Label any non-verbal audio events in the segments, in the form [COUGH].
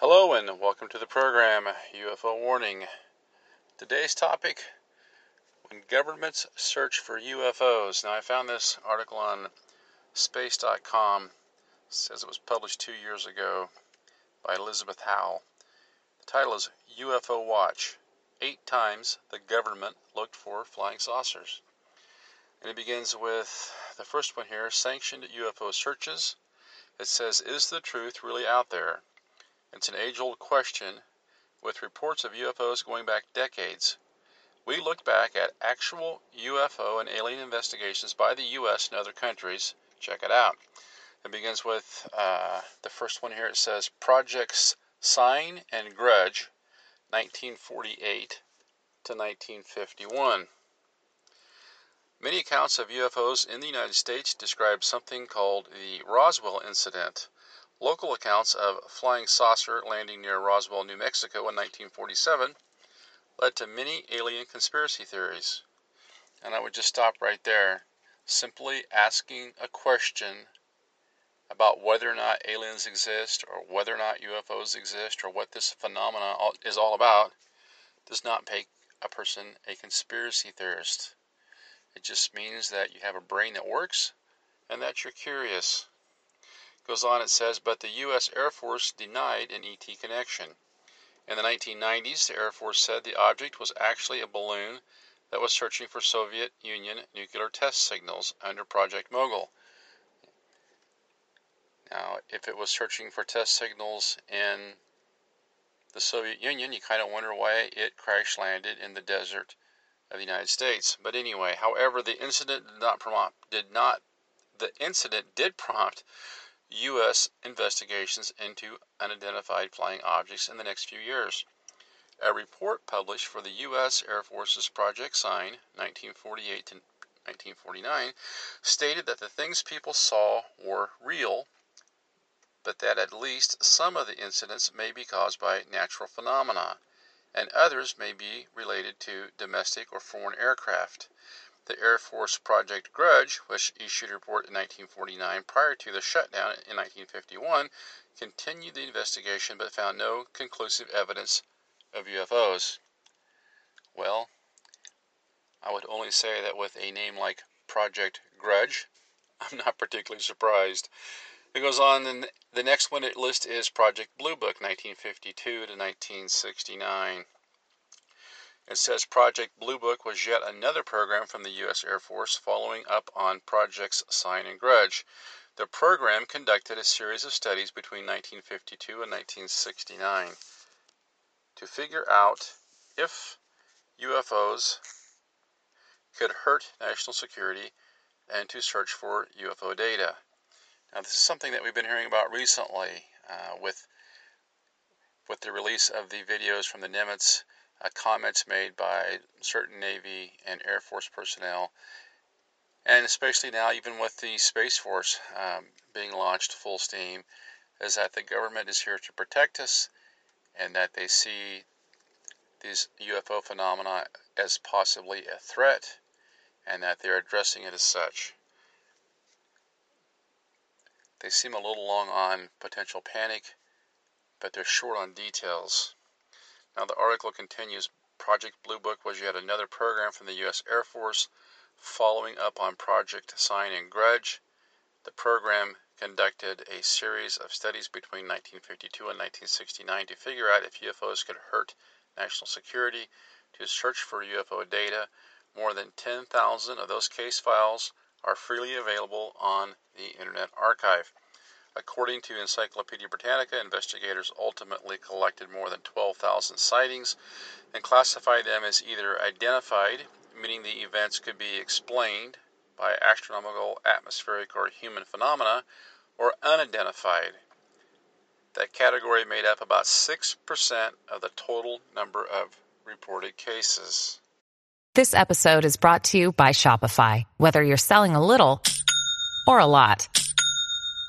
Hello and welcome to the program UFO Warning. Today's topic when governments search for UFOs. Now, I found this article on space.com. It says it was published two years ago by Elizabeth Howell. The title is UFO Watch Eight Times the Government Looked for Flying Saucers. And it begins with the first one here sanctioned UFO searches. It says, Is the truth really out there? It's an age old question, with reports of UFOs going back decades. We looked back at actual UFO and alien investigations by the U.S. and other countries. Check it out. It begins with uh, the first one here. It says Projects Sign and Grudge, 1948 to 1951. Many accounts of UFOs in the United States describe something called the Roswell incident. Local accounts of flying saucer landing near Roswell, New Mexico in 1947 led to many alien conspiracy theories. And I would just stop right there, simply asking a question about whether or not aliens exist or whether or not UFOs exist or what this phenomena is all about does not make a person a conspiracy theorist. It just means that you have a brain that works and that you're curious. Goes on, it says, but the U.S. Air Force denied an ET connection. In the 1990s, the Air Force said the object was actually a balloon that was searching for Soviet Union nuclear test signals under Project Mogul. Now, if it was searching for test signals in the Soviet Union, you kind of wonder why it crash landed in the desert of the United States. But anyway, however, the incident did not prompt did not the incident did prompt U.S. investigations into unidentified flying objects in the next few years. A report published for the U.S. Air Force's Project Sign, 1948 to 1949, stated that the things people saw were real, but that at least some of the incidents may be caused by natural phenomena, and others may be related to domestic or foreign aircraft. The Air Force Project Grudge, which issued a report in 1949 prior to the shutdown in 1951, continued the investigation but found no conclusive evidence of UFOs. Well, I would only say that with a name like Project Grudge, [LAUGHS] I'm not particularly surprised. It goes on, and the next one it lists is Project Blue Book, 1952 to 1969. It says Project Blue Book was yet another program from the U.S. Air Force following up on Projects Sign and Grudge. The program conducted a series of studies between 1952 and 1969 to figure out if UFOs could hurt national security and to search for UFO data. Now, this is something that we've been hearing about recently uh, with with the release of the videos from the Nimitz uh, comments made by certain Navy and Air Force personnel, and especially now, even with the Space Force um, being launched full steam, is that the government is here to protect us and that they see these UFO phenomena as possibly a threat and that they're addressing it as such. They seem a little long on potential panic, but they're short on details. Now, the article continues Project Blue Book was yet another program from the U.S. Air Force following up on Project Sign and Grudge. The program conducted a series of studies between 1952 and 1969 to figure out if UFOs could hurt national security. To search for UFO data, more than 10,000 of those case files are freely available on the Internet Archive. According to Encyclopedia Britannica, investigators ultimately collected more than 12,000 sightings and classified them as either identified, meaning the events could be explained by astronomical, atmospheric, or human phenomena, or unidentified. That category made up about 6% of the total number of reported cases. This episode is brought to you by Shopify. Whether you're selling a little or a lot,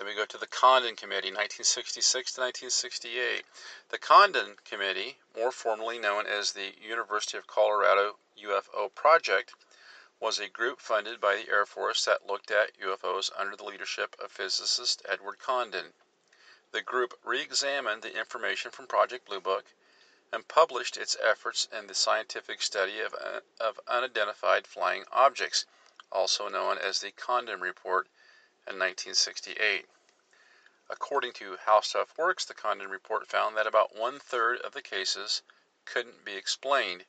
Then we go to the Condon Committee, 1966 to 1968. The Condon Committee, more formally known as the University of Colorado UFO Project, was a group funded by the Air Force that looked at UFOs under the leadership of physicist Edward Condon. The group re examined the information from Project Blue Book and published its efforts in the scientific study of, uh, of unidentified flying objects, also known as the Condon Report, in 1968. According to How Stuff Works, the Condon Report found that about one third of the cases couldn't be explained,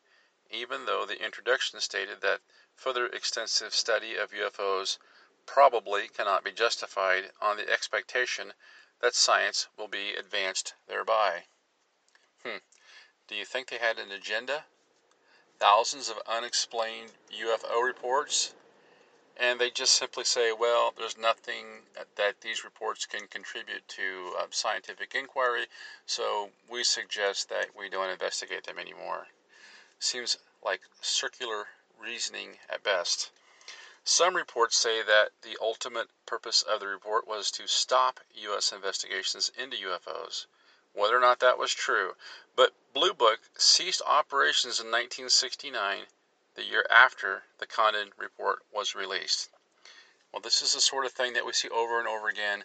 even though the introduction stated that further extensive study of UFOs probably cannot be justified on the expectation that science will be advanced thereby. Hmm. Do you think they had an agenda? Thousands of unexplained UFO reports? And they just simply say, well, there's nothing that these reports can contribute to um, scientific inquiry, so we suggest that we don't investigate them anymore. Seems like circular reasoning at best. Some reports say that the ultimate purpose of the report was to stop U.S. investigations into UFOs. Whether or not that was true, but Blue Book ceased operations in 1969, the year after the Condon report was released. Well, this is the sort of thing that we see over and over again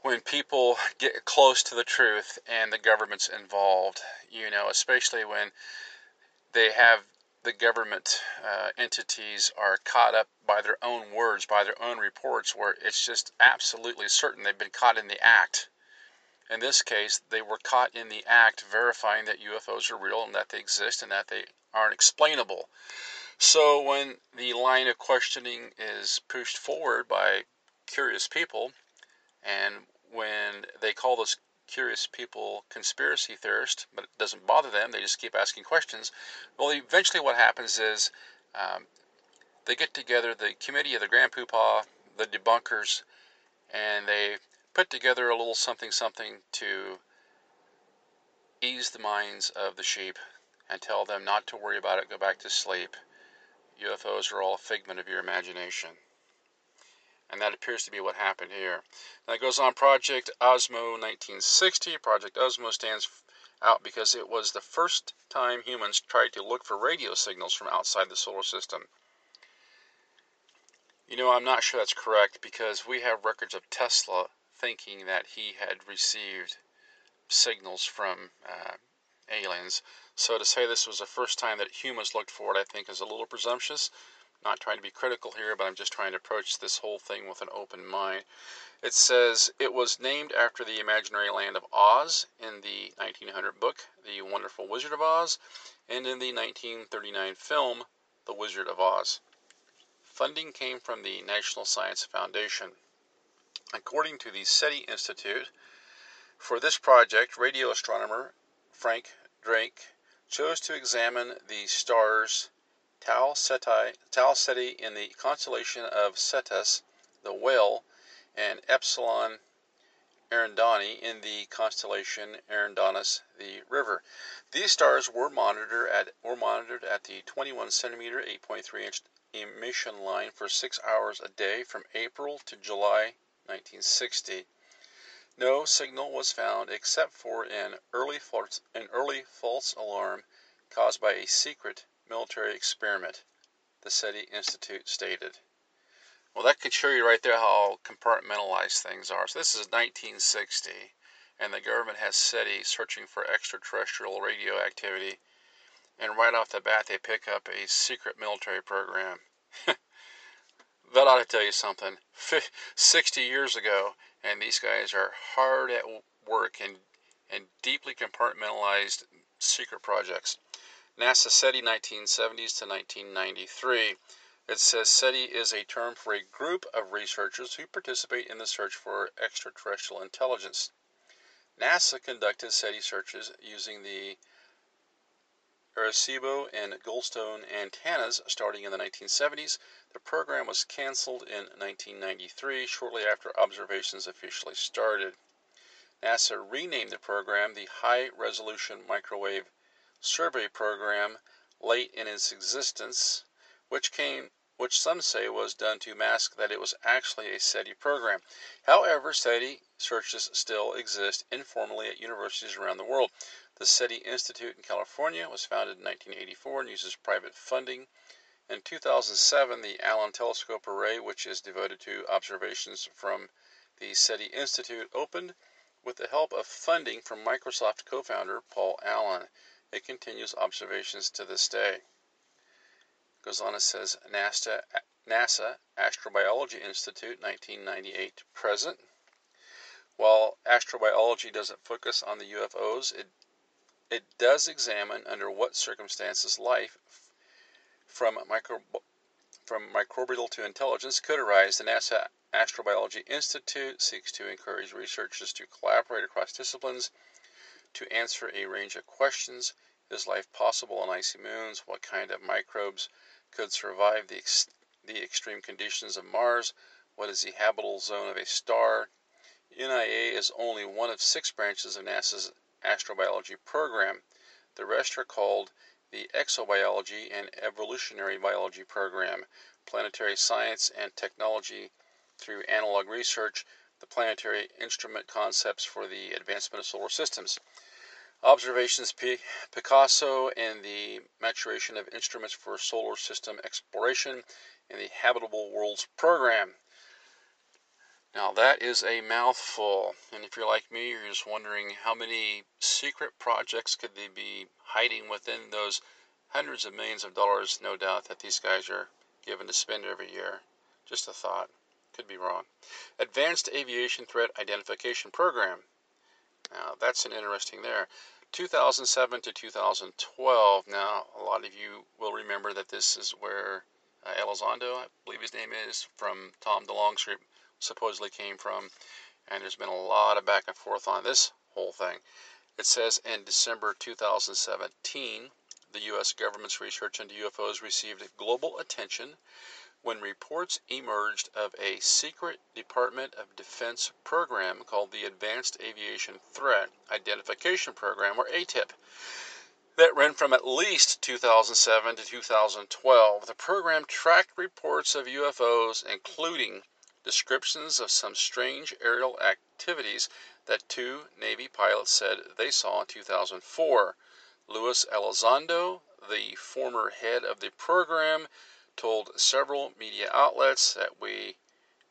when people get close to the truth and the government's involved, you know, especially when they have the government uh, entities are caught up by their own words, by their own reports, where it's just absolutely certain they've been caught in the act. In this case, they were caught in the act verifying that UFOs are real and that they exist and that they aren't explainable. So when the line of questioning is pushed forward by curious people, and when they call those curious people conspiracy theorists, but it doesn't bother them. They just keep asking questions. Well, eventually, what happens is um, they get together the committee of the Grand Poobah, the debunkers, and they put together a little something something to ease the minds of the sheep and tell them not to worry about it, go back to sleep. UFOs are all a figment of your imagination. And that appears to be what happened here. It goes on Project Ozma 1960. Project Ozma stands out because it was the first time humans tried to look for radio signals from outside the solar system. You know, I'm not sure that's correct because we have records of Tesla thinking that he had received signals from uh, aliens. So to say this was the first time that humans looked for it, I think is a little presumptuous not trying to be critical here, but I'm just trying to approach this whole thing with an open mind. It says it was named after the imaginary land of Oz in the 1900 book, The Wonderful Wizard of Oz, and in the 1939 film, The Wizard of Oz. Funding came from the National Science Foundation. According to the SETI Institute, for this project, radio astronomer Frank Drake chose to examine the stars Tau Ceti, in the constellation of Cetus, the Whale, and Epsilon Eridani in the constellation Eridanus, the River. These stars were monitored at were monitored at the 21 centimeter 8.3 inch emission line for six hours a day from April to July 1960. No signal was found except for an early false, alarm caused by a secret military experiment, the SETI Institute stated. Well, that could show you right there how compartmentalized things are. So this is 1960, and the government has SETI searching for extraterrestrial radio activity, and right off the bat they pick up a secret military program. [LAUGHS] that ought to tell you something. 60 years ago, and these guys are hard at work in, in deeply compartmentalized secret projects. NASA SETI 1970s to 1993. It says SETI is a term for a group of researchers who participate in the search for extraterrestrial intelligence. NASA conducted SETI searches using the Arecibo and Goldstone antennas starting in the 1970s. The program was canceled in 1993, shortly after observations officially started. NASA renamed the program the High Resolution Microwave Survey Program late in its existence, which came which some say was done to mask that it was actually a SETI program. However, SETI searches still exist informally at universities around the world. The SETI Institute in California was founded in 1984 and uses private funding. In 2007, the Allen Telescope Array, which is devoted to observations from the SETI Institute, opened with the help of funding from Microsoft co founder Paul Allen. It continues observations to this day. Goes on and says NASA, NASA Astrobiology Institute 1998 to present. While astrobiology doesn't focus on the UFOs, it it does examine under what circumstances life from micro from microbial to intelligence could arise. The NASA Astrobiology Institute seeks to encourage researchers to collaborate across disciplines to answer a range of questions. Is life possible on icy moons? What kind of microbes could survive the, ex- the extreme conditions of Mars? What is the habitable zone of a star? NIA is only one of six branches of NASA's astrobiology program. The rest are called the Exobiology and Evolutionary Biology program, Planetary Science and Technology through Analog Research, the Planetary Instrument Concepts for the Advancement of Solar Systems. Observations P- Picasso and the maturation of instruments for solar system exploration in the Habitable Worlds program. Now, that is a mouthful. And if you're like me, you're just wondering how many secret projects could they be hiding within those hundreds of millions of dollars, no doubt, that these guys are given to spend every year. Just a thought. Could be wrong. Advanced Aviation Threat Identification Program. Now, that's an interesting there. 2007 to 2012. Now, a lot of you will remember that this is where uh, Elizondo, I believe his name is, from Tom DeLonge's group, supposedly came from. And there's been a lot of back and forth on this whole thing. It says in December 2017, the U.S. government's research into UFOs received global attention when reports emerged of a secret Department of Defense program called the Advanced Aviation Threat Identification Program, or ATIP, that ran from at least 2007 to 2012. The program tracked reports of UFOs, including descriptions of some strange aerial activities that two Navy pilots said they saw in 2004. Luis Elizondo, the former head of the program, told several media outlets that we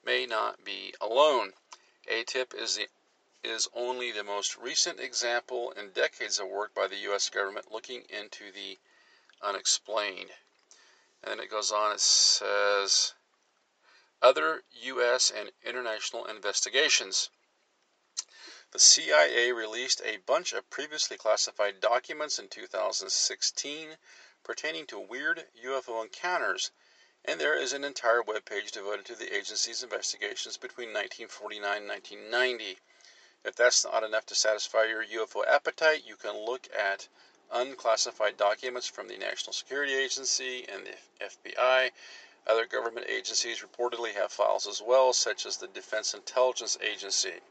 may not be alone. ATIP is the is only the most recent example in decades of work by the U.S. government looking into the unexplained. And then it goes on, it says, other U.S. and international investigations. The CIA released a bunch of previously classified documents in 2016 pertaining to weird UFO encounters, and there is an entire webpage devoted to the agency's investigations between 1949 and 1990. If that's not enough to satisfy your UFO appetite, you can look at unclassified documents from the National Security Agency and the FBI. Other government agencies reportedly have files as well, such as the Defense Intelligence Agency.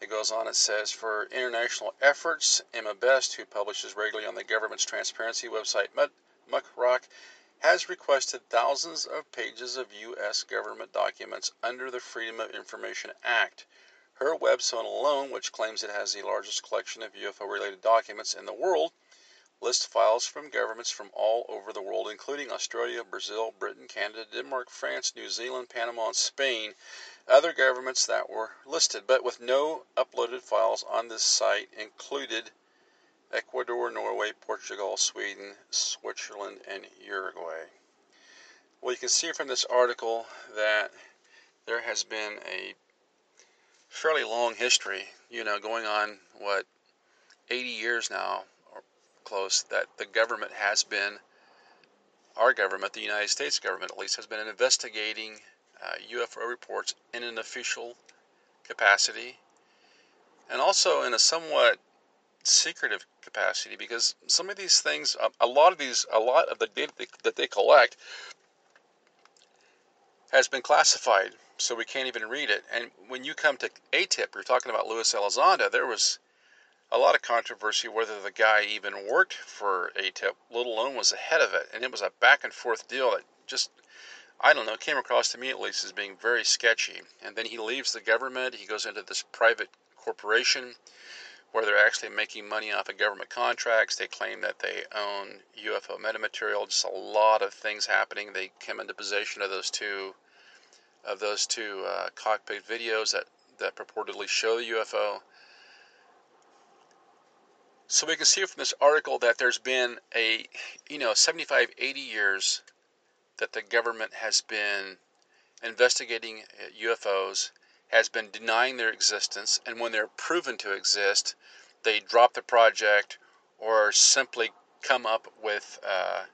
It goes on, it says, for international efforts, Emma Best, who publishes regularly on the government's transparency website Muckrock, has requested thousands of pages of U.S. government documents under the Freedom of Information Act. Her website alone, which claims it has the largest collection of UFO related documents in the world, lists files from governments from all over the world, including Australia, Brazil, Britain, Canada, Denmark, France, New Zealand, Panama, and Spain, other governments that were listed, but with no uploaded files on this site included Ecuador, Norway, Portugal, Sweden, Switzerland, and Uruguay. Well, you can see from this article that there has been a fairly long history, you know, going on, what, 80 years now, close that the government has been, our government, the United States government at least, has been investigating uh, UFO reports in an official capacity and also in a somewhat secretive capacity because some of these things, a, lot of these, a lot of the data that they collect has been classified, so we can't even read it. And when you come to AATIP, you're talking about Luis Elizondo, there was a lot of controversy whether the guy even worked for AATIP, let alone was ahead of it. And it was a back and forth deal that just, I don't know, came across to me at least as being very sketchy. And then he leaves the government, he goes into this private corporation where they're actually making money off of government contracts. They claim that they own UFO metamaterial. Just a lot of things happening. They came into possession of those two of those two uh, cockpit videos that that purportedly show the UFO. So we can see from this article that there's been a, you know, 75, 80 years that the government has been investigating UFOs has been denying their existence, and when they're proven to exist, they drop the project or simply come up with uh,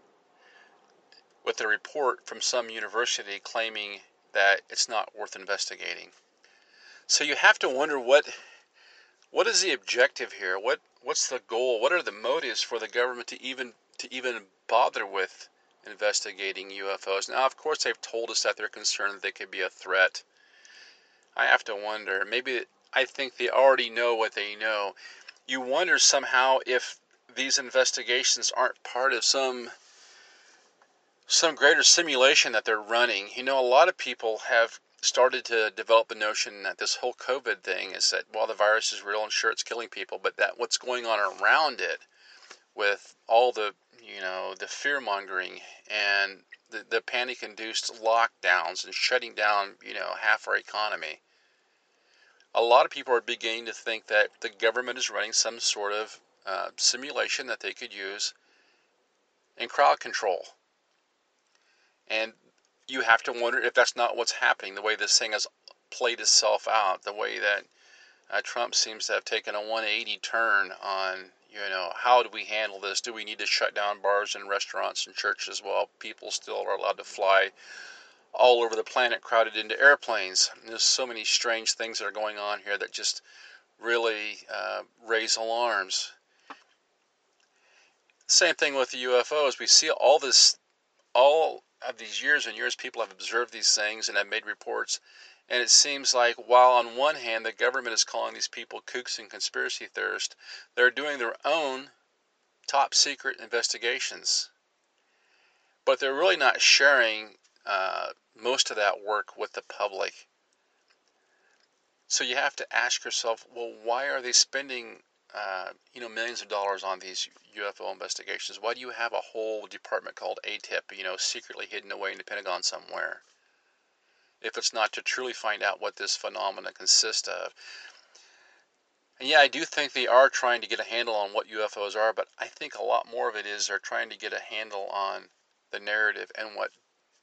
with a report from some university claiming that it's not worth investigating. So you have to wonder what what is the objective here? What what's the goal? What are the motives for the government to even to even bother with investigating UFOs? Now, of course, they've told us that they're concerned that they could be a threat I have to wonder. Maybe I think they already know what they know. You wonder somehow if these investigations aren't part of some some greater simulation that they're running. You know, a lot of people have started to develop the notion that this whole COVID thing is that while the virus is real and sure it's killing people, but that what's going on around it with all the you know the fear mongering and the, the panic induced lockdowns and shutting down you know half our economy a lot of people are beginning to think that the government is running some sort of uh, simulation that they could use in crowd control. And you have to wonder if that's not what's happening, the way this thing has played itself out, the way that uh, Trump seems to have taken a 180 turn on, you know, how do we handle this? Do we need to shut down bars and restaurants and churches while people still are allowed to fly all over the planet crowded into airplanes. There's so many strange things that are going on here that just really uh, raise alarms. Same thing with the UFOs. We see all this, all of these years and years, people have observed these things and have made reports. And it seems like while on one hand the government is calling these people kooks and conspiracy theorists, they're doing their own top secret investigations. But they're really not sharing uh, most of that work with the public. So you have to ask yourself, well, why are they spending, uh, you know, millions of dollars on these UFO investigations? Why do you have a whole department called AATIP, you know, secretly hidden away in the Pentagon somewhere? If it's not to truly find out what this phenomena consists of. And yeah, I do think they are trying to get a handle on what UFOs are, but I think a lot more of it is they're trying to get a handle on the narrative and what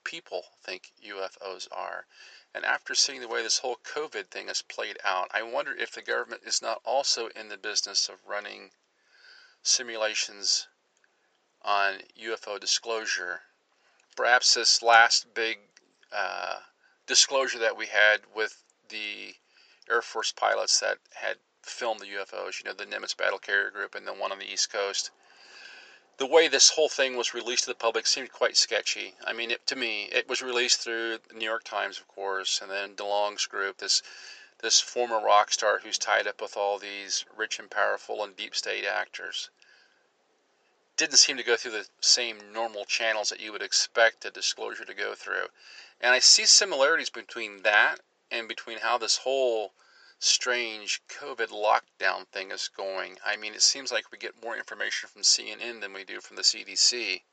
people think UFOs are. And after seeing the way this whole COVID thing has played out, I wonder if the government is not also in the business of running simulations on UFO disclosure. Perhaps this last big uh, disclosure that we had with the Air Force pilots that had filmed the UFOs, you know, the Nimitz Battle Carrier Group and the one on the East Coast the way this whole thing was released to the public seemed quite sketchy. I mean, it, to me, it was released through the New York Times, of course, and then DeLonge's group, this this former rock star who's tied up with all these rich and powerful and deep state actors. Didn't seem to go through the same normal channels that you would expect a disclosure to go through. And I see similarities between that and between how this whole strange COVID lockdown thing is going. I mean, it seems like we get more information from CNN than we do from the CDC.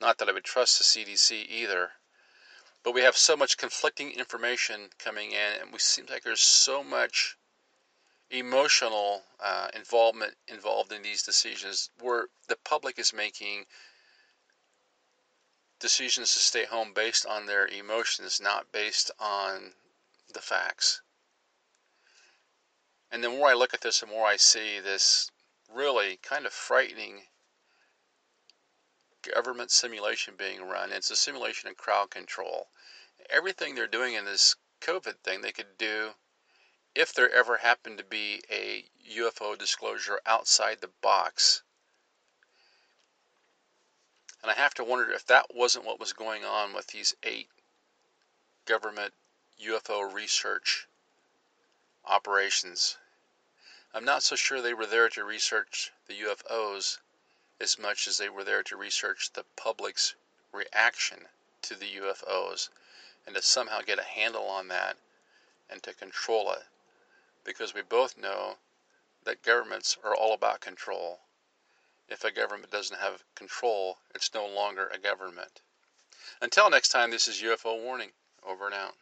Not that I would trust the CDC either. But we have so much conflicting information coming in, and we seem like there's so much emotional uh, involvement involved in these decisions where the public is making decisions to stay home based on their emotions, not based on the facts. And the more I look at this, the more I see this really kind of frightening government simulation being run. It's a simulation of crowd control. Everything they're doing in this COVID thing, they could do if there ever happened to be a UFO disclosure outside the box. And I have to wonder if that wasn't what was going on with these eight government UFO research operations. I'm not so sure they were there to research the UFOs as much as they were there to research the public's reaction to the UFOs and to somehow get a handle on that and to control it. Because we both know that governments are all about control. If a government doesn't have control, it's no longer a government. Until next time, this is UFO Warning. Over and out.